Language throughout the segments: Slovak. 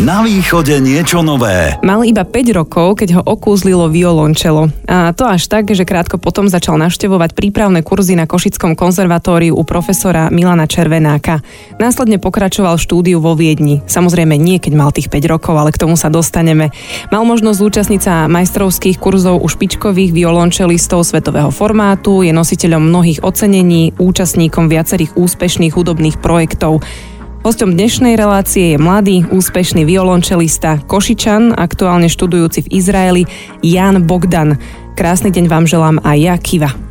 Na východe niečo nové. Mal iba 5 rokov, keď ho okúzlilo violončelo. A to až tak, že krátko potom začal navštevovať prípravné kurzy na Košickom konzervatóriu u profesora Milana Červenáka. Následne pokračoval štúdiu vo Viedni. Samozrejme nie, keď mal tých 5 rokov, ale k tomu sa dostaneme. Mal možnosť zúčastniť sa majstrovských kurzov u špičkových violončelistov svetového formátu, je nositeľom mnohých ocenení, účastníkom viacerých úspešných hudobných projektov. Hostom dnešnej relácie je mladý, úspešný violončelista Košičan, aktuálne študujúci v Izraeli, Jan Bogdan. Krásny deň vám želám aj ja, Kiva.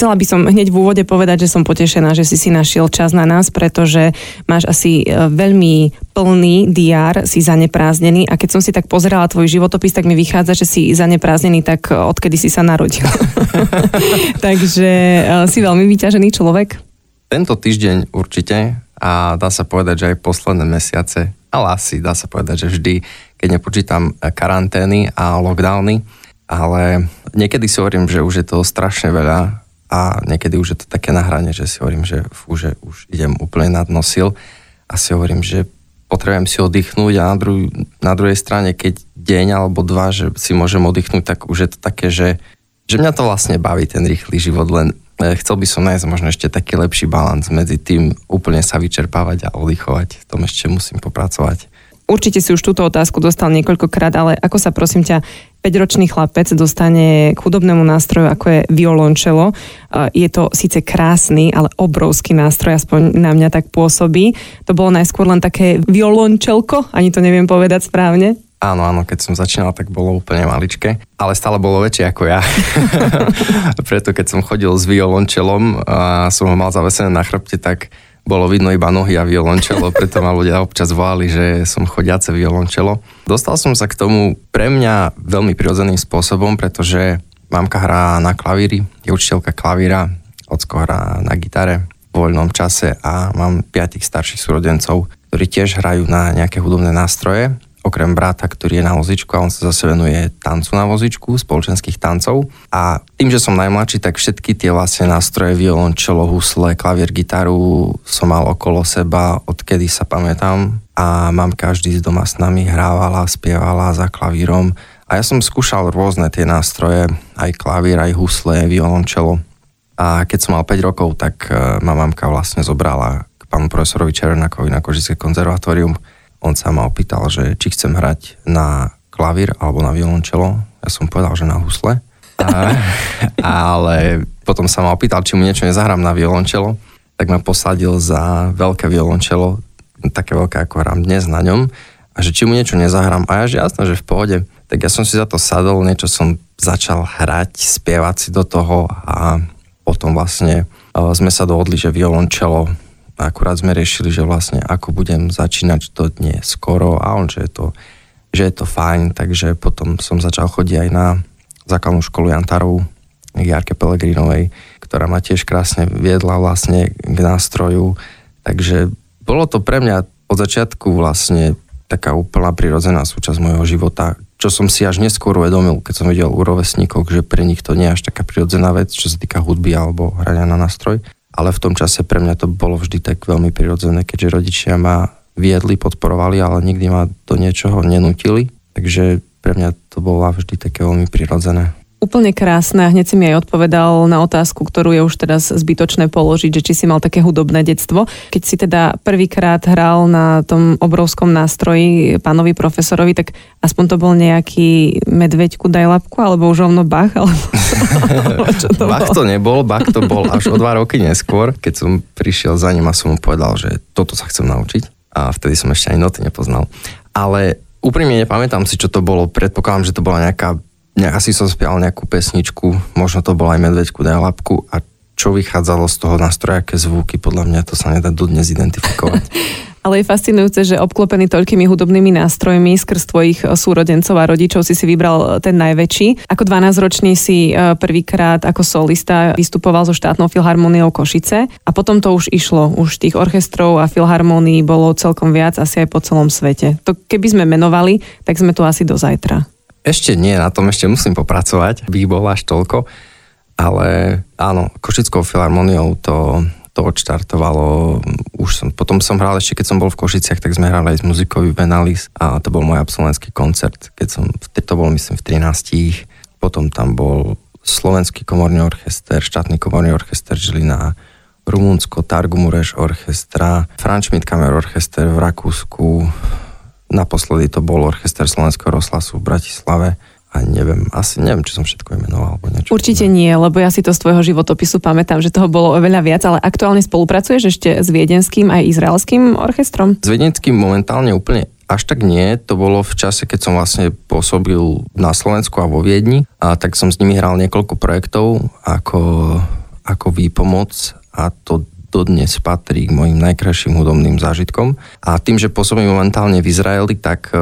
Chcela by som hneď v úvode povedať, že som potešená, že si si našiel čas na nás, pretože máš asi e, veľmi plný diár, si zanepráznený a keď som si tak pozerala tvoj životopis, tak mi vychádza, že si zanepráznený tak e, odkedy si sa narodil. Takže e, si veľmi vyťažený človek? Tento týždeň určite a dá sa povedať, že aj posledné mesiace, ale asi dá sa povedať, že vždy, keď nepočítam karantény a lockdowny, ale niekedy si hovorím, že už je to strašne veľa a niekedy už je to také nahranie, že si hovorím, že fú, že už idem úplne nad nosil a si hovorím, že potrebujem si oddychnúť a na, dru- na druhej strane, keď deň alebo dva, že si môžem oddychnúť, tak už je to také, že, že mňa to vlastne baví ten rýchly život, len e, chcel by som nájsť možno ešte taký lepší balans medzi tým úplne sa vyčerpávať a oddychovať. V tom ešte musím popracovať. Určite si už túto otázku dostal niekoľkokrát, ale ako sa prosím ťa 5-ročný chlapec dostane k hudobnému nástroju, ako je violončelo. Je to síce krásny, ale obrovský nástroj, aspoň na mňa tak pôsobí. To bolo najskôr len také violončelko, ani to neviem povedať správne. Áno, áno, keď som začínal, tak bolo úplne maličké, ale stále bolo väčšie ako ja. Preto keď som chodil s violončelom a som ho mal zavesené na chrbte, tak bolo vidno iba nohy a violončelo, preto ma ľudia občas volali, že som chodiace violončelo. Dostal som sa k tomu pre mňa veľmi prirodzeným spôsobom, pretože mamka hrá na klavíri, je učiteľka klavíra, ocko hrá na gitare v voľnom čase a mám piatich starších súrodencov, ktorí tiež hrajú na nejaké hudobné nástroje okrem brata, ktorý je na vozičku a on sa zase venuje tancu na vozičku, spoločenských tancov. A tým, že som najmladší, tak všetky tie vlastne nástroje, violončelo, husle, klavier, gitaru som mal okolo seba, odkedy sa pamätám. A mám každý z doma s nami hrávala, spievala za klavírom. A ja som skúšal rôzne tie nástroje, aj klavír, aj husle, violončelo. A keď som mal 5 rokov, tak e, ma mamka vlastne zobrala k pánu profesorovi Černákovi na Kožické konzervatórium, on sa ma opýtal, že či chcem hrať na klavír alebo na violončelo. Ja som povedal, že na husle. A, ale potom sa ma opýtal, či mu niečo nezahrám na violončelo, tak ma posadil za veľké violončelo, také veľké ako hrám dnes na ňom, a že či mu niečo nezahrám. A ja, že jasné, že v pohode. Tak ja som si za to sadol, niečo som začal hrať, spievať si do toho a potom vlastne e, sme sa dohodli, že violončelo akurát sme riešili, že vlastne ako budem začínať to dnes skoro a on, že je to, že je to fajn, takže potom som začal chodiť aj na základnú školu Jantarovú Jarke Pelegrinovej, ktorá ma tiež krásne viedla vlastne k nástroju, takže bolo to pre mňa od začiatku vlastne taká úplná prirodzená súčasť môjho života, čo som si až neskôr uvedomil, keď som videl u rovesníkov, že pre nich to nie je až taká prirodzená vec, čo sa týka hudby alebo hrania na nástroj ale v tom čase pre mňa to bolo vždy tak veľmi prirodzené, keďže rodičia ma viedli, podporovali, ale nikdy ma do niečoho nenutili, takže pre mňa to bolo vždy také veľmi prirodzené. Úplne krásne. Hneď si mi aj odpovedal na otázku, ktorú je už teraz zbytočné položiť, že či si mal také hudobné detstvo. Keď si teda prvýkrát hral na tom obrovskom nástroji pánovi profesorovi, tak aspoň to bol nejaký medveďku daj lapku, alebo už ovno Bach? Alebo... to Bach to nebol, Bach to bol až o dva roky neskôr, keď som prišiel za ním a som mu povedal, že toto sa chcem naučiť. A vtedy som ešte ani noty nepoznal. Ale úprimne nepamätám si, čo to bolo. Predpokladám, že to bola nejaká asi som spieval nejakú pesničku, možno to bola aj Medveďku daj lapku a čo vychádzalo z toho nástroja, aké zvuky, podľa mňa to sa nedá dodnes identifikovať. Ale je fascinujúce, že obklopený toľkými hudobnými nástrojmi skrz tvojich súrodencov a rodičov si si vybral ten najväčší. Ako 12-ročný si eh, prvýkrát ako solista vystupoval so štátnou filharmóniou Košice a potom to už išlo. Už tých orchestrov a filharmónií bolo celkom viac asi aj po celom svete. To keby sme menovali, tak sme tu asi do zajtra. Ešte nie, na tom ešte musím popracovať, by bol až toľko, ale áno, Košickou filharmoniou to, to to odštartovalo. Už som, potom som hral ešte, keď som bol v Košiciach, tak sme hrali aj s muzikový Venalis a to bol môj absolventský koncert, keď som, to bol myslím v 13. Potom tam bol Slovenský komorný orchester, štátny komorný orchester Žilina, Rumunsko, Targumureš orchestra, Frančmit Kamer orchester v Rakúsku, naposledy to bol orchester Slovenského rozhlasu v Bratislave a neviem, asi neviem, či som všetko imenoval. Alebo niečo Určite nie, lebo ja si to z tvojho životopisu pamätám, že toho bolo oveľa viac, ale aktuálne spolupracuješ ešte s viedenským aj izraelským orchestrom? S viedenským momentálne úplne až tak nie, to bolo v čase, keď som vlastne pôsobil na Slovensku a vo Viedni, a tak som s nimi hral niekoľko projektov ako, ako výpomoc a to dodnes patrí k mojim najkrajším hudobným zážitkom. A tým, že pôsobím momentálne v Izraeli, tak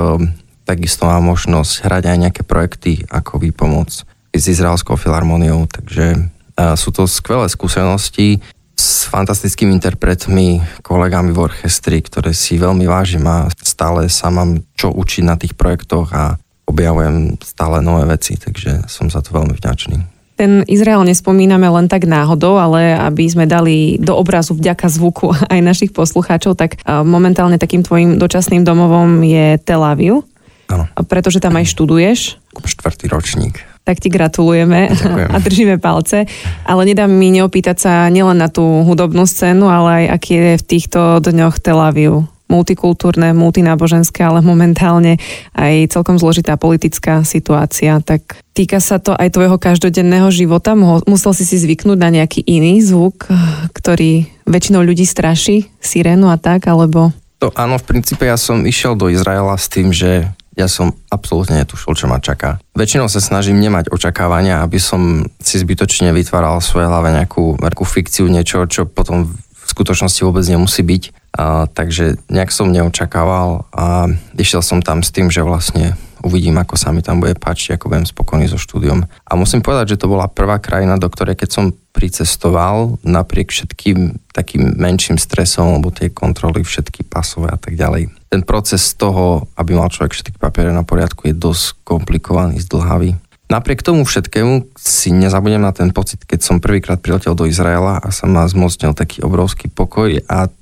takisto má možnosť hrať aj nejaké projekty ako výpomoc s Izraelskou filharmóniou, takže sú to skvelé skúsenosti s fantastickými interpretmi, kolegami v orchestri, ktoré si veľmi vážim a stále sa mám čo učiť na tých projektoch a objavujem stále nové veci, takže som za to veľmi vďačný. Ten Izrael nespomíname len tak náhodou, ale aby sme dali do obrazu vďaka zvuku aj našich poslucháčov, tak momentálne takým tvojim dočasným domovom je Tel Aviv. Áno. Pretože tam aj študuješ. Štvrtý ročník. Tak ti gratulujeme Ďakujem. a držíme palce. Ale nedá mi neopýtať sa nielen na tú hudobnú scénu, ale aj aký je v týchto dňoch Tel Aviv multikultúrne, multináboženské, ale momentálne aj celkom zložitá politická situácia. Tak týka sa to aj tvojho každodenného života? Musel si si zvyknúť na nejaký iný zvuk, ktorý väčšinou ľudí straší, sirénu a tak, alebo... To áno, v princípe ja som išiel do Izraela s tým, že ja som absolútne netušil, čo ma čaká. Väčšinou sa snažím nemať očakávania, aby som si zbytočne vytváral v svojej hlave nejakú, nejakú fikciu, niečo, čo potom v skutočnosti vôbec nemusí byť. A, takže nejak som neočakával a išiel som tam s tým, že vlastne uvidím, ako sa mi tam bude páčiť, ako budem spokojný so štúdiom. A musím povedať, že to bola prvá krajina, do ktorej keď som pricestoval, napriek všetkým takým menším stresom, alebo tie kontroly všetky pasové a tak ďalej. Ten proces toho, aby mal človek všetky papiere na poriadku, je dosť komplikovaný, zdlhavý. Napriek tomu všetkému si nezabudnem na ten pocit, keď som prvýkrát priletel do Izraela a sa ma zmocnil taký obrovský pokoj a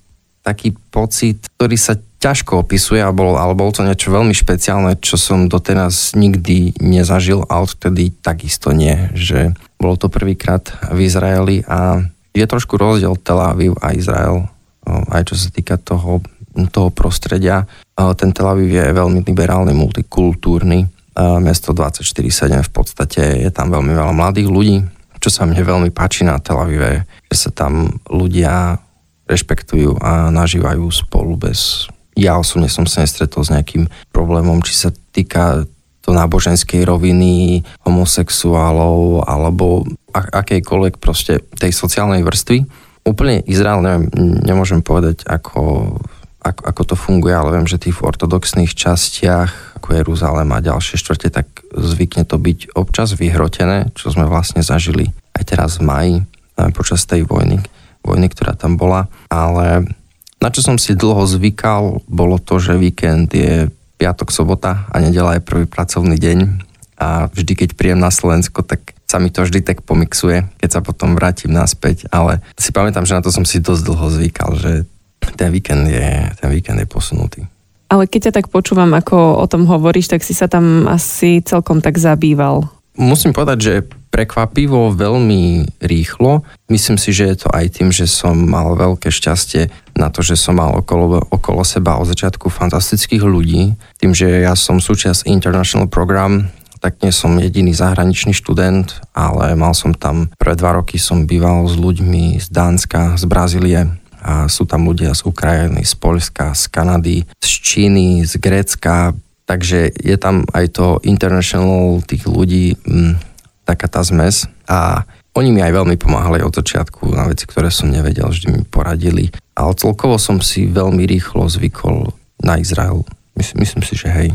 taký pocit, ktorý sa ťažko opisuje, ale bol, ale bol to niečo veľmi špeciálne, čo som doteraz nikdy nezažil a odtedy takisto nie, že bolo to prvýkrát v Izraeli a je trošku rozdiel Tel Aviv a Izrael, aj čo sa týka toho, toho prostredia. Ten Tel Aviv je veľmi liberálny, multikultúrny, mesto 24-7 v podstate je tam veľmi veľa mladých ľudí, čo sa mne veľmi páči na Tel Avive, že sa tam ľudia rešpektujú a nažívajú spolu bez... Ja osobne som sa nestretol s nejakým problémom, či sa týka to náboženskej roviny, homosexuálov alebo akejkoľvek proste tej sociálnej vrstvy. Úplne Izrael, neviem, nemôžem povedať, ako, ako, ako to funguje, ale viem, že tých v ortodoxných častiach, ako Jeruzalém a ďalšie štvrte, tak zvykne to byť občas vyhrotené, čo sme vlastne zažili aj teraz v maji počas tej vojny vojny, ktorá tam bola, ale na čo som si dlho zvykal, bolo to, že víkend je piatok, sobota a nedela je prvý pracovný deň a vždy, keď príjem na Slovensko, tak sa mi to vždy tak pomixuje, keď sa potom vrátim naspäť, ale si pamätám, že na to som si dosť dlho zvykal, že ten víkend je, ten víkend je posunutý. Ale keď ťa tak počúvam, ako o tom hovoríš, tak si sa tam asi celkom tak zabýval. Musím povedať, že prekvapivo veľmi rýchlo. Myslím si, že je to aj tým, že som mal veľké šťastie na to, že som mal okolo, okolo seba od začiatku fantastických ľudí. Tým, že ja som súčasť International Program, tak nie som jediný zahraničný študent, ale mal som tam, prvé dva roky som býval s ľuďmi z Dánska, z Brazílie, a sú tam ľudia z Ukrajiny, z Polska, z Kanady, z Číny, z Grécka, takže je tam aj to international tých ľudí, mm, taká tá zmes a oni mi aj veľmi pomáhali od začiatku na veci, ktoré som nevedel, vždy mi poradili. Ale celkovo som si veľmi rýchlo zvykol na Izrael. Myslím, myslím si, že hej.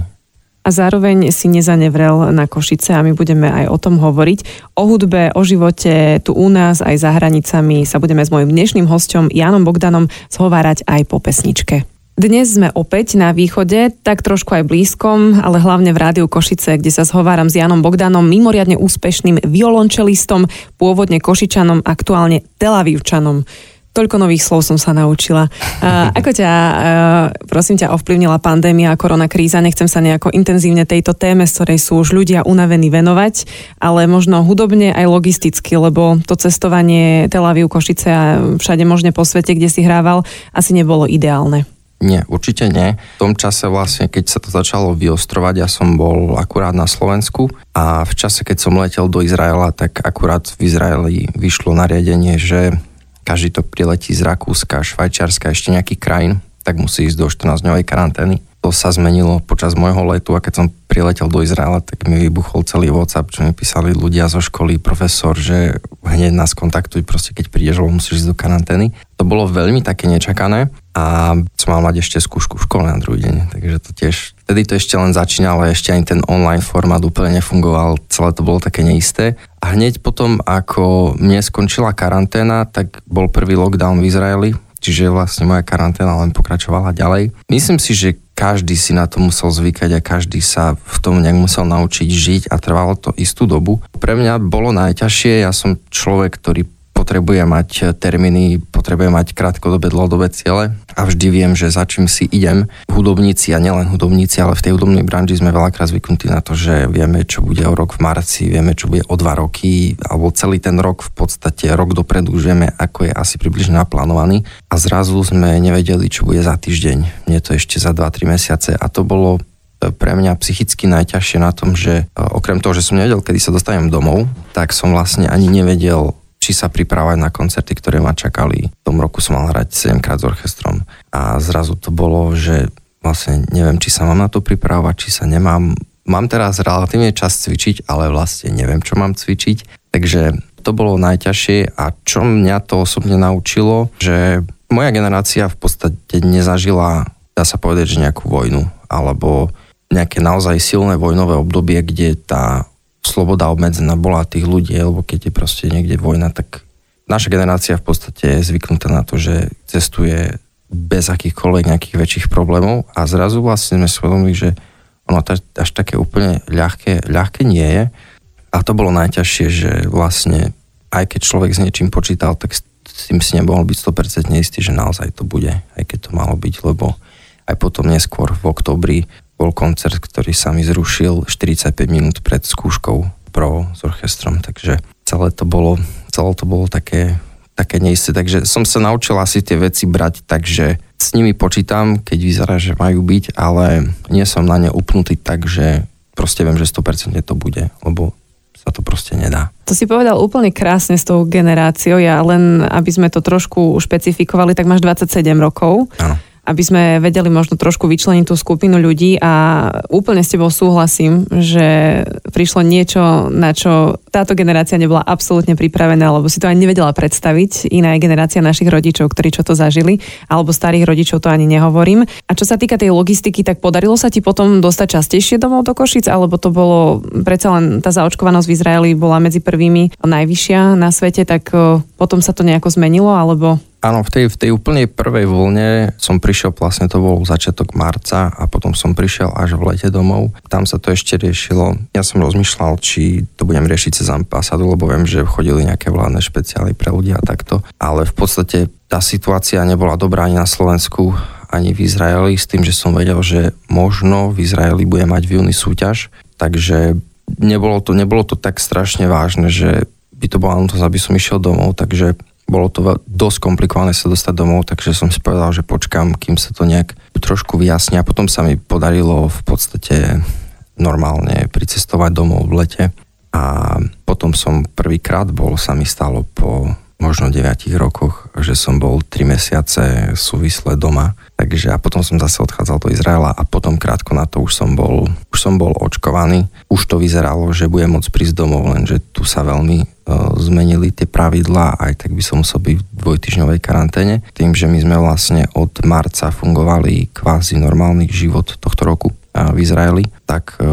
A zároveň si nezanevrel na Košice a my budeme aj o tom hovoriť. O hudbe, o živote tu u nás aj za hranicami sa budeme s mojim dnešným hostom Janom Bogdanom zhovárať aj po pesničke. Dnes sme opäť na východe, tak trošku aj blízkom, ale hlavne v rádiu Košice, kde sa zhováram s Janom Bogdanom, mimoriadne úspešným violončelistom, pôvodne Košičanom, aktuálne Telavivčanom. Toľko nových slov som sa naučila. A ako ťa, prosím ťa, ovplyvnila pandémia a koronakríza? Nechcem sa nejako intenzívne tejto téme, z ktorej sú už ľudia unavení venovať, ale možno hudobne aj logisticky, lebo to cestovanie Tel Aviv, Košice a všade možne po svete, kde si hrával, asi nebolo ideálne. Nie, určite nie. V tom čase vlastne, keď sa to začalo vyostrovať, ja som bol akurát na Slovensku a v čase, keď som letel do Izraela, tak akurát v Izraeli vyšlo nariadenie, že každý to priletí z Rakúska, Švajčiarska, ešte nejaký krajín, tak musí ísť do 14-dňovej karantény to sa zmenilo počas môjho letu a keď som priletel do Izraela, tak mi vybuchol celý WhatsApp, čo mi písali ľudia zo školy, profesor, že hneď nás kontaktuj, proste keď prídeš, lebo musíš ísť do karantény. To bolo veľmi také nečakané a som mal mať ešte skúšku v škole na druhý deň, takže to tiež, vtedy to ešte len začínalo, ešte ani ten online formát úplne nefungoval, celé to bolo také neisté. A hneď potom, ako mne skončila karanténa, tak bol prvý lockdown v Izraeli, čiže vlastne moja karanténa len pokračovala ďalej. Myslím si, že každý si na to musel zvykať a každý sa v tom nejak musel naučiť žiť a trvalo to istú dobu. Pre mňa bolo najťažšie, ja som človek, ktorý potrebuje mať termíny, potrebuje mať krátkodobé, dlhodobé ciele a vždy viem, že za čím si idem. Hudobníci a nielen hudobníci, ale v tej hudobnej branži sme veľakrát zvyknutí na to, že vieme, čo bude o rok v marci, vieme, čo bude o dva roky, alebo celý ten rok v podstate rok dopredu vieme, ako je asi približne naplánovaný a zrazu sme nevedeli, čo bude za týždeň. Nie to ešte za 2-3 mesiace a to bolo e, pre mňa psychicky najťažšie na tom, že e, okrem toho, že som nevedel, kedy sa dostanem domov, tak som vlastne ani nevedel, či sa pripravať na koncerty, ktoré ma čakali. V tom roku som mal hrať 7 krát s orchestrom a zrazu to bolo, že vlastne neviem, či sa mám na to pripravovať, či sa nemám. Mám teraz relatívne čas cvičiť, ale vlastne neviem, čo mám cvičiť. Takže to bolo najťažšie a čo mňa to osobne naučilo, že moja generácia v podstate nezažila, dá sa povedať, že nejakú vojnu alebo nejaké naozaj silné vojnové obdobie, kde tá sloboda obmedzená bola tých ľudí, lebo keď je proste niekde vojna, tak naša generácia v podstate je zvyknutá na to, že cestuje bez akýchkoľvek nejakých väčších problémov a zrazu vlastne sme svedomili, že ono až také úplne ľahké, ľahké nie je. A to bolo najťažšie, že vlastne aj keď človek s niečím počítal, tak s tým si nemohol byť 100% istý, že naozaj to bude, aj keď to malo byť, lebo aj potom neskôr v oktobri bol koncert, ktorý sa mi zrušil 45 minút pred skúškou pro s orchestrom, takže celé to bolo, celé to bolo také, také neisté, takže som sa naučil asi tie veci brať, takže s nimi počítam, keď vyzerá, že majú byť, ale nie som na ne upnutý tak, že proste viem, že 100% to bude, lebo sa to proste nedá. To si povedal úplne krásne s tou generáciou. Ja len, aby sme to trošku špecifikovali, tak máš 27 rokov. Áno aby sme vedeli možno trošku vyčleniť tú skupinu ľudí a úplne s tebou súhlasím, že prišlo niečo, na čo táto generácia nebola absolútne pripravená, lebo si to ani nevedela predstaviť. Iná je generácia našich rodičov, ktorí čo to zažili, alebo starých rodičov to ani nehovorím. A čo sa týka tej logistiky, tak podarilo sa ti potom dostať častejšie domov do Košic, alebo to bolo predsa len tá zaočkovanosť v Izraeli bola medzi prvými najvyššia na svete, tak potom sa to nejako zmenilo, alebo Áno, v tej, v tej úplnej prvej vlne som prišiel, vlastne to bol začiatok marca a potom som prišiel až v lete domov. Tam sa to ešte riešilo. Ja som rozmýšľal, či to budem riešiť cez ambasádu, lebo viem, že chodili nejaké vládne špeciály pre ľudí a takto. Ale v podstate tá situácia nebola dobrá ani na Slovensku, ani v Izraeli, s tým, že som vedel, že možno v Izraeli bude mať v júni súťaž, takže nebolo to, nebolo to tak strašne vážne, že by to bola nutnosť, aby som išiel domov, takže bolo to dosť komplikované sa dostať domov, takže som si povedal, že počkám, kým sa to nejak trošku vyjasní a potom sa mi podarilo v podstate normálne pricestovať domov v lete a potom som prvýkrát bol, sa mi stalo po možno 9 rokoch, že som bol 3 mesiace súvisle doma. Takže a potom som zase odchádzal do Izraela a potom krátko na to už som bol, už som bol očkovaný. Už to vyzeralo, že budem môcť prísť domov, lenže tu sa veľmi zmenili tie pravidlá, aj tak by som musel byť v dvojtyžňovej karanténe. Tým, že my sme vlastne od marca fungovali kvázi normálny život tohto roku v Izraeli, tak e,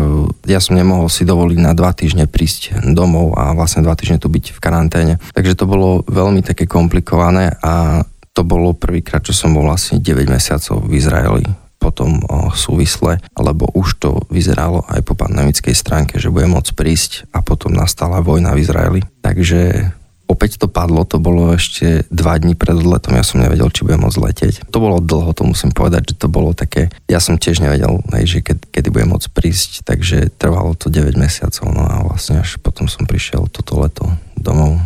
ja som nemohol si dovoliť na dva týždne prísť domov a vlastne dva týždne tu byť v karanténe. Takže to bolo veľmi také komplikované a to bolo prvýkrát, čo som bol vlastne 9 mesiacov v Izraeli potom súvisle, lebo už to vyzeralo aj po pandemickej stránke, že bude môcť prísť a potom nastala vojna v Izraeli. Takže Opäť to padlo, to bolo ešte dva dní pred odletom, ja som nevedel, či budem môcť letieť. To bolo dlho, to musím povedať, že to bolo také, ja som tiež nevedel, hej, že keď, kedy budem môcť prísť, takže trvalo to 9 mesiacov, no a vlastne až potom som prišiel toto leto domov.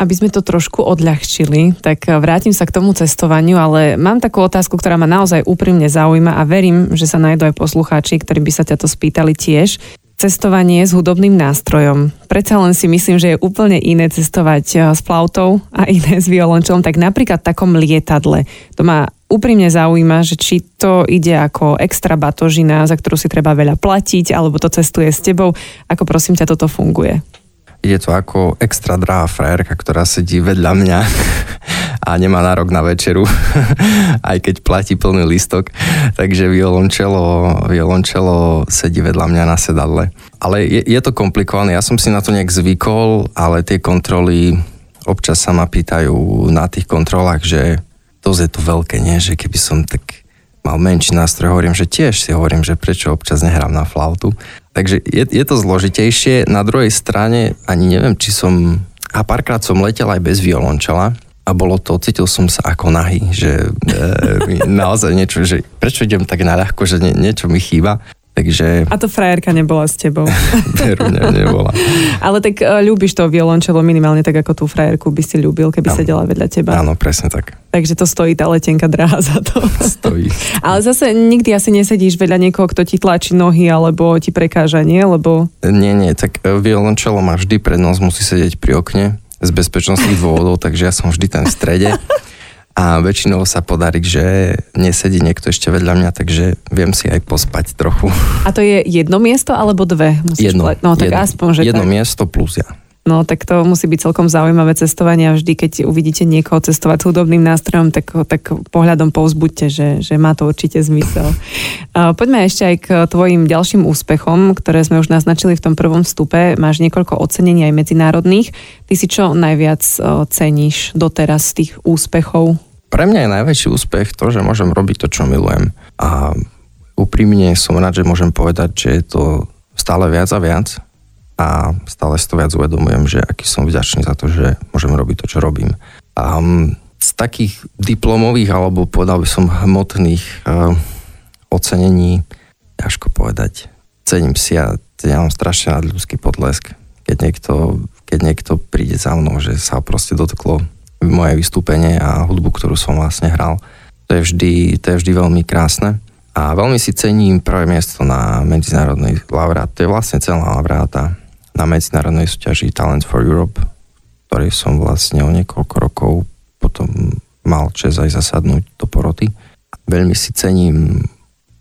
Aby sme to trošku odľahčili, tak vrátim sa k tomu cestovaniu, ale mám takú otázku, ktorá ma naozaj úprimne zaujíma a verím, že sa nájdú aj poslucháči, ktorí by sa ťa to spýtali tiež cestovanie s hudobným nástrojom. Predsa len si myslím, že je úplne iné cestovať eh, s flautou a iné s violončelom, tak napríklad v takom lietadle. To ma úprimne zaujíma, že či to ide ako extra batožina, za ktorú si treba veľa platiť, alebo to cestuje s tebou. Ako prosím ťa toto funguje? Je to ako extra drahá frajerka, ktorá sedí vedľa mňa a nemá nárok na večeru, aj keď platí plný listok. Takže violončelo, violončelo sedí vedľa mňa na sedadle. Ale je, je to komplikované, ja som si na to nejak zvykol, ale tie kontroly občas sa ma pýtajú na tých kontrolách, že to je to veľké, nie? že keby som tak mal menší nástroj, hovorím, že tiež si hovorím, že prečo občas nehrám na flautu. Takže je, je to zložitejšie. Na druhej strane ani neviem, či som... A párkrát som letel aj bez violončela a bolo to, cítil som sa ako nahý, že e, naozaj niečo, že prečo idem tak naľahko, že nie, niečo mi chýba. Takže... A to frajerka nebola s tebou. Veru, ne, nebola. Ale tak uh, ľúbiš to violončelo minimálne tak, ako tú frajerku by si ľúbil, keby ano. sedela vedľa teba. Áno, presne tak. Takže to stojí tá letenka drahá za to. Stojí. Ale zase nikdy asi nesedíš vedľa niekoho, kto ti tlačí nohy alebo ti prekáža, nie? Lebo... Nie, nie, tak e, violončelo má vždy prednosť, musí sedieť pri okne z bezpečnostných dôvodov, takže ja som vždy ten v strede. a väčšinou sa podarí, že nesedí niekto ešte vedľa mňa, takže viem si aj pospať trochu. A to je jedno miesto alebo dve? Musíš jedno. No tak jedno, aspoň, že Jedno tak. miesto plus ja. No tak to musí byť celkom zaujímavé cestovanie a vždy, keď uvidíte niekoho cestovať s hudobným nástrojom, tak, tak pohľadom povzbuďte, že, že má to určite zmysel. Poďme ešte aj k tvojim ďalším úspechom, ktoré sme už naznačili v tom prvom vstupe. Máš niekoľko ocenení aj medzinárodných. Ty si čo najviac ceníš doteraz z tých úspechov? Pre mňa je najväčší úspech to, že môžem robiť to, čo milujem. A úprimne som rád, že môžem povedať, že je to stále viac a viac a stále si to viac uvedomujem, že aký som vďačný za to, že môžem robiť to, čo robím. A mm, z takých diplomových alebo povedal by som hmotných uh, ocenení, ťažko povedať, cením si a ja mám strašne ľudský potlesk, keď niekto, keď niekto príde za mnou, že sa proste dotklo moje vystúpenie a hudbu, ktorú som vlastne hral. To je vždy, to je vždy veľmi krásne. A veľmi si cením prvé miesto na medzinárodnej laureát. To je vlastne celá laureáta na medzinárodnej súťaži Talent for Europe, ktorý som vlastne o niekoľko rokov potom mal čas aj zasadnúť do poroty. Veľmi si cením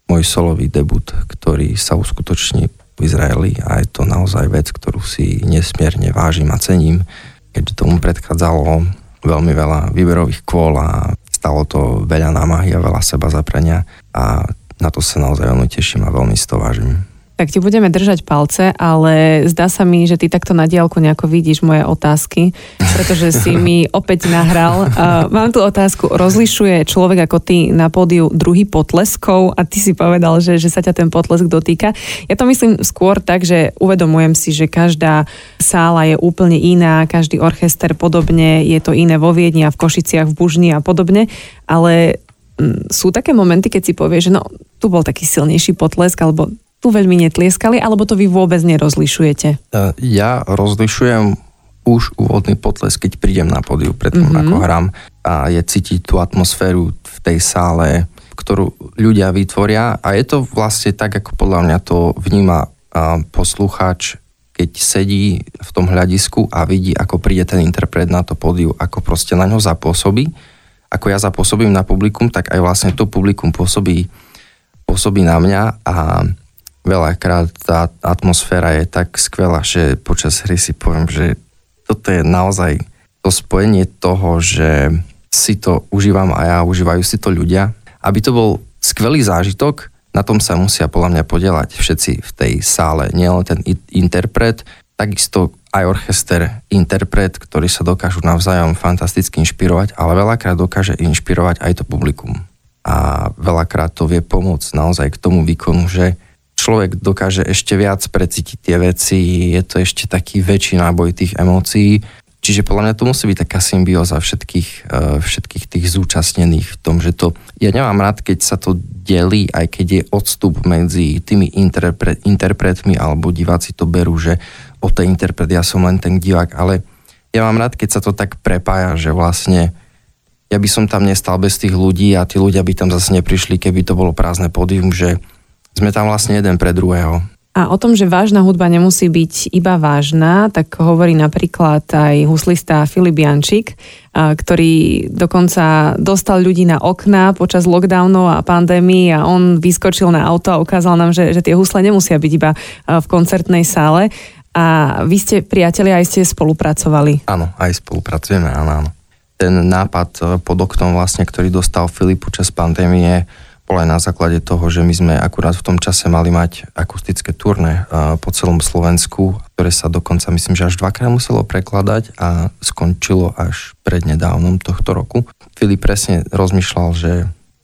môj solový debut, ktorý sa uskutoční v Izraeli a je to naozaj vec, ktorú si nesmierne vážim a cením, keďže tomu predchádzalo veľmi veľa výberových kôl a stalo to veľa námahy a veľa seba zaprania a na to sa naozaj veľmi teším a veľmi si to vážim. Tak ti budeme držať palce, ale zdá sa mi, že ty takto na diálku nejako vidíš moje otázky, pretože si mi opäť nahral. Mám tu otázku, rozlišuje človek ako ty na pódiu druhý potleskov a ty si povedal, že, že sa ťa ten potlesk dotýka. Ja to myslím skôr tak, že uvedomujem si, že každá sála je úplne iná, každý orchester podobne, je to iné vo Viedni a v Košiciach, v Bužni a podobne, ale mm, sú také momenty, keď si povie, že no, tu bol taký silnejší potlesk, alebo tu veľmi netlieskali, alebo to vy vôbec nerozlišujete? E, ja rozlišujem už úvodný potles, keď prídem na pódiu pred tým, mm-hmm. ako hrám a je cítiť tú atmosféru v tej sále, ktorú ľudia vytvoria a je to vlastne tak, ako podľa mňa to vníma poslucháč, keď sedí v tom hľadisku a vidí, ako príde ten interpret na to pódiu, ako proste na ňo zapôsobí. Ako ja zapôsobím na publikum, tak aj vlastne to publikum pôsobí, pôsobí na mňa a veľakrát tá atmosféra je tak skvelá, že počas hry si poviem, že toto je naozaj to spojenie toho, že si to užívam a ja, užívajú si to ľudia. Aby to bol skvelý zážitok, na tom sa musia podľa mňa podielať všetci v tej sále. Nielen ten interpret, takisto aj orchester, interpret, ktorí sa dokážu navzájom fantasticky inšpirovať, ale veľakrát dokáže inšpirovať aj to publikum. A veľakrát to vie pomôcť naozaj k tomu výkonu, že človek dokáže ešte viac precítiť tie veci, je to ešte taký väčší náboj tých emócií. Čiže podľa mňa to musí byť taká symbióza všetkých, eh, všetkých tých zúčastnených v tom, že to... Ja nemám rád, keď sa to delí, aj keď je odstup medzi tými interpret, interpretmi alebo diváci to berú, že o tej interpret ja som len ten divák, ale ja mám rád, keď sa to tak prepája, že vlastne ja by som tam nestal bez tých ľudí a tí ľudia by tam zase neprišli, keby to bolo prázdne pódium, že sme tam vlastne jeden pre druhého. A o tom, že vážna hudba nemusí byť iba vážna, tak hovorí napríklad aj huslista Filip Jančík, ktorý dokonca dostal ľudí na okna počas lockdownov a pandémii a on vyskočil na auto a ukázal nám, že, že tie husle nemusia byť iba v koncertnej sále. A vy ste priatelia, aj ste spolupracovali. Áno, aj spolupracujeme, áno, áno. Ten nápad e, pod oknom vlastne, ktorý dostal Filip počas pandémie, bol aj na základe toho, že my sme akurát v tom čase mali mať akustické turné po celom Slovensku, ktoré sa dokonca myslím, že až dvakrát muselo prekladať a skončilo až prednedávnom tohto roku. Filip presne rozmýšľal, že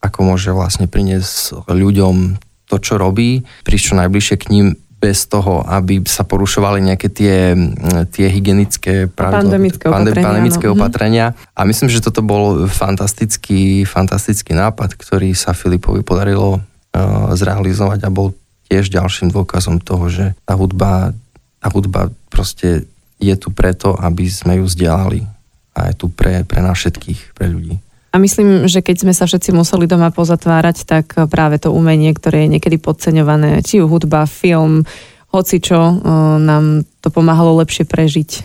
ako môže vlastne priniesť ľuďom to, čo robí, prísť čo najbližšie k ním bez toho, aby sa porušovali nejaké tie, tie hygienické pravidla, pandemické opatrenia. Pandemické no. opatrenia. A myslím, že toto bol fantastický, fantastický nápad, ktorý sa Filipovi podarilo uh, zrealizovať a bol tiež ďalším dôkazom toho, že tá hudba, tá hudba proste je tu preto, aby sme ju vzdialali a je tu pre, pre nás všetkých, pre ľudí. A myslím, že keď sme sa všetci museli doma pozatvárať, tak práve to umenie, ktoré je niekedy podceňované, či hudba, film, hoci čo e, nám to pomáhalo lepšie prežiť. E,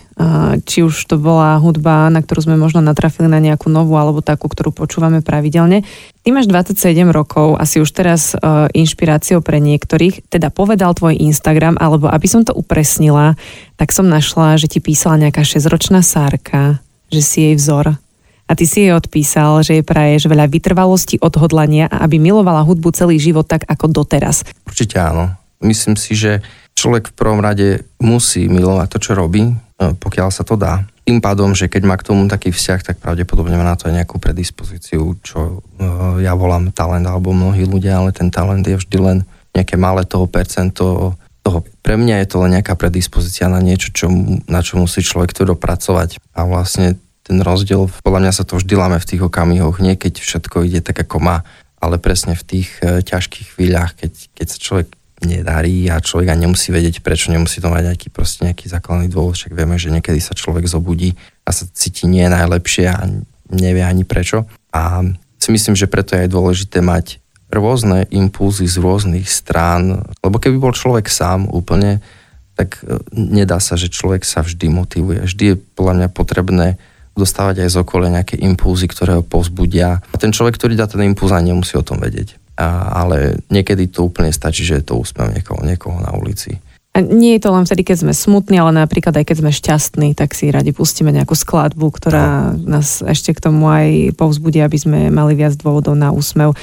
či už to bola hudba, na ktorú sme možno natrafili na nejakú novú, alebo takú, ktorú počúvame pravidelne. Ty máš 27 rokov, asi už teraz e, inšpiráciou pre niektorých, teda povedal tvoj Instagram, alebo aby som to upresnila, tak som našla, že ti písala nejaká 6-ročná Sárka, že si jej vzor. A ty si jej odpísal, že je praješ veľa vytrvalosti, odhodlania a aby milovala hudbu celý život tak ako doteraz. Určite áno. Myslím si, že človek v prvom rade musí milovať to, čo robí, e, pokiaľ sa to dá. Tým pádom, že keď má k tomu taký vzťah, tak pravdepodobne má na to aj nejakú predispozíciu, čo e, ja volám talent, alebo mnohí ľudia, ale ten talent je vždy len nejaké malé toho percento toho. Pre mňa je to len nejaká predispozícia na niečo, čo, na čo musí človek tvrdo pracovať. A vlastne ten rozdiel, podľa mňa sa to vždy láme v tých okamihoch, nie keď všetko ide tak, ako má, ale presne v tých e, ťažkých chvíľach, keď, keď sa človek nedarí a človek ani nemusí vedieť, prečo nemusí to mať nejaký, proste nejaký základný dôvod, však vieme, že niekedy sa človek zobudí a sa cíti nie najlepšie a nevie ani prečo. A si myslím, že preto je aj dôležité mať rôzne impulzy z rôznych strán, lebo keby bol človek sám úplne, tak e, nedá sa, že človek sa vždy motivuje. Vždy je podľa mňa potrebné dostávať aj z okolia nejaké impulzy, ktoré ho povzbudia. A ten človek, ktorý dá ten impuls, ani nemusí o tom vedieť. A, ale niekedy to úplne stačí, že je to úsmev niekoho, niekoho na ulici. A nie je to len vtedy, keď sme smutní, ale napríklad aj keď sme šťastní, tak si radi pustíme nejakú skladbu, ktorá no. nás ešte k tomu aj povzbudí, aby sme mali viac dôvodov na úsmev.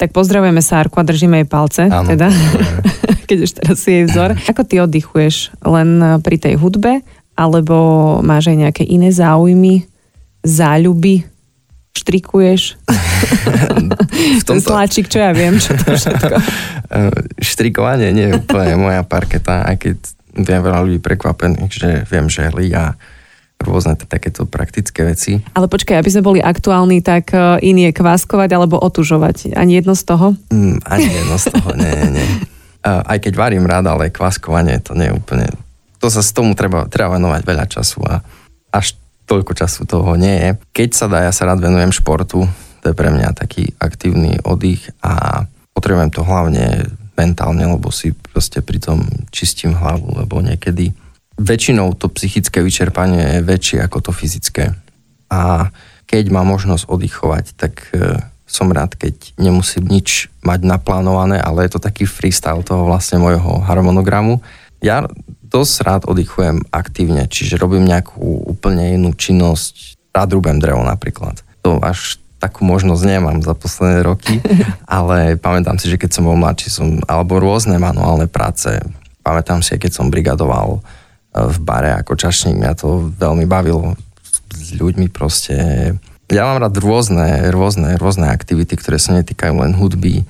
Tak pozdravujeme Sárku a držíme jej palce, Áno, teda, keď už teraz si jej vzor. Ako ty oddychuješ? Len pri tej hudbe? Alebo máš aj nejaké iné záujmy, záľuby, štrikuješ? v tomto... Sláčik, čo ja viem, čo to všetko. Štrikovanie nie je úplne moja parketa, aj keď viem veľa ľudí prekvapených, že viem žehliť a rôzne takéto praktické veci. Ale počkaj, aby sme boli aktuálni, tak e, iný je kváskovať alebo otužovať. Ani jedno z toho? Mm, ani jedno z toho, nie, nie. Aj keď varím rád, ale kváskovanie to nie je úplne to sa s tomu treba, treba venovať veľa času a až toľko času toho nie je. Keď sa dá, ja sa rád venujem športu, to je pre mňa taký aktívny oddych a potrebujem to hlavne mentálne, lebo si proste pri tom čistím hlavu, lebo niekedy väčšinou to psychické vyčerpanie je väčšie ako to fyzické. A keď mám možnosť oddychovať, tak e, som rád, keď nemusím nič mať naplánované, ale je to taký freestyle toho vlastne môjho harmonogramu. Ja dosť rád oddychujem aktívne, čiže robím nejakú úplne inú činnosť. Rád rúbem drevo napríklad. To až takú možnosť nemám za posledné roky, ale pamätám si, že keď som bol mladší, som, alebo rôzne manuálne práce, pamätám si, keď som brigadoval e, v bare ako čašník, mňa to veľmi bavilo s ľuďmi proste. Ja mám rád rôzne, rôzne, rôzne aktivity, ktoré sa netýkajú len hudby,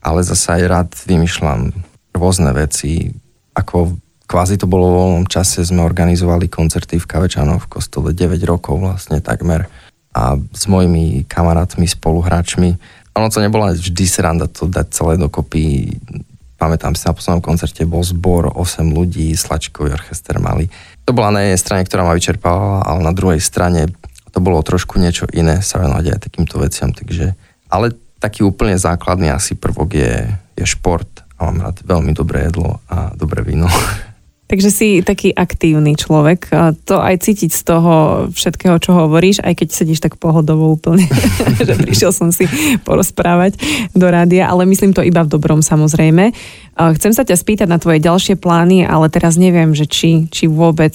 ale zase aj rád vymýšľam rôzne veci, ako kvázi to bolo vo voľnom čase, sme organizovali koncerty v Kavečanoch v kostole 9 rokov vlastne takmer a s mojimi kamarátmi, spoluhráčmi. Ono to nebola vždy sranda to dať celé dokopy. Pamätám si, na poslednom koncerte bol zbor 8 ľudí, slačkový orchester mali. To bola na jednej strane, ktorá ma vyčerpávala, ale na druhej strane to bolo trošku niečo iné sa venovať aj takýmto veciam. Takže, ale taký úplne základný asi prvok je, je šport a mám rád veľmi dobré jedlo a dobré víno. Takže si taký aktívny človek. A to aj cítiť z toho všetkého, čo hovoríš, aj keď sedíš tak pohodovo úplne, že prišiel som si porozprávať do rádia, ale myslím to iba v dobrom samozrejme. Chcem sa ťa spýtať na tvoje ďalšie plány, ale teraz neviem, že či, či vôbec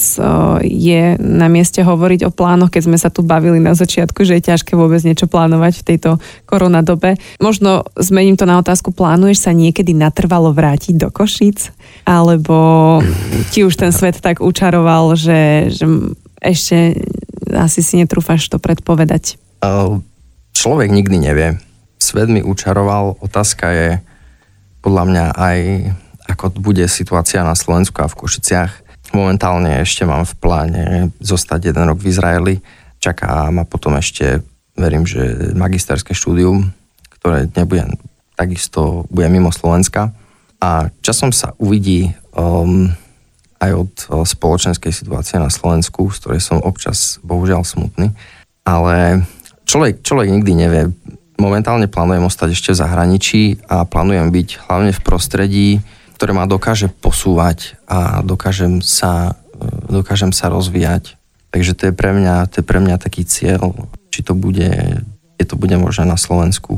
je na mieste hovoriť o plánoch, keď sme sa tu bavili na začiatku, že je ťažké vôbec niečo plánovať v tejto koronadobe. Možno zmením to na otázku, plánuješ sa niekedy natrvalo vrátiť do Košíc? Alebo ti už ten svet tak učaroval, že, že ešte asi si netrúfaš to predpovedať? Človek nikdy nevie. Svet mi učaroval, otázka je, podľa mňa aj ako bude situácia na Slovensku a v Košiciach. Momentálne ešte mám v pláne zostať jeden rok v Izraeli. Čaká ma potom ešte, verím, že magisterské štúdium, ktoré nebude takisto bude mimo Slovenska. A časom sa uvidí um, aj od spoločenskej situácie na Slovensku, z ktorej som občas bohužiaľ smutný. Ale človek, človek nikdy nevie momentálne plánujem ostať ešte v zahraničí a plánujem byť hlavne v prostredí, ktoré ma dokáže posúvať a dokážem sa, e, dokážem sa rozvíjať. Takže to je pre mňa, to je pre mňa taký cieľ, či to bude, je to bude možné na Slovensku.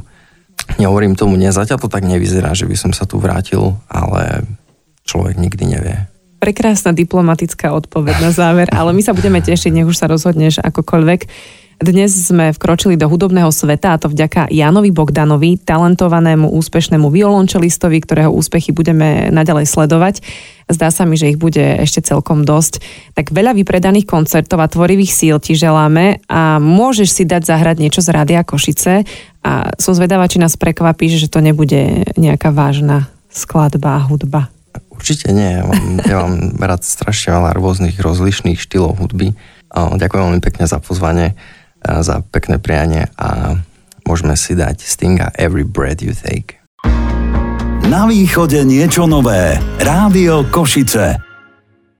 Nehovorím tomu, nie, to tak nevyzerá, že by som sa tu vrátil, ale človek nikdy nevie. Prekrásna diplomatická odpoveď na záver, ale my sa budeme tešiť, nech už sa rozhodneš akokoľvek. Dnes sme vkročili do hudobného sveta a to vďaka Janovi Bogdanovi, talentovanému úspešnému violončelistovi, ktorého úspechy budeme naďalej sledovať. Zdá sa mi, že ich bude ešte celkom dosť. Tak veľa vypredaných koncertov a tvorivých síl ti želáme a môžeš si dať zahrať niečo z Rádia Košice a som zvedavá, či nás prekvapíš, že to nebude nejaká vážna skladba a hudba. Určite nie. Ja mám, ja mám rád strašne veľa rôznych rozlišných štýlov hudby. Ďakujem veľmi pekne za pozvanie za pekné prianie a môžeme si dať Stinga Every Breath You Take. Na východe niečo nové. Rádio Košice.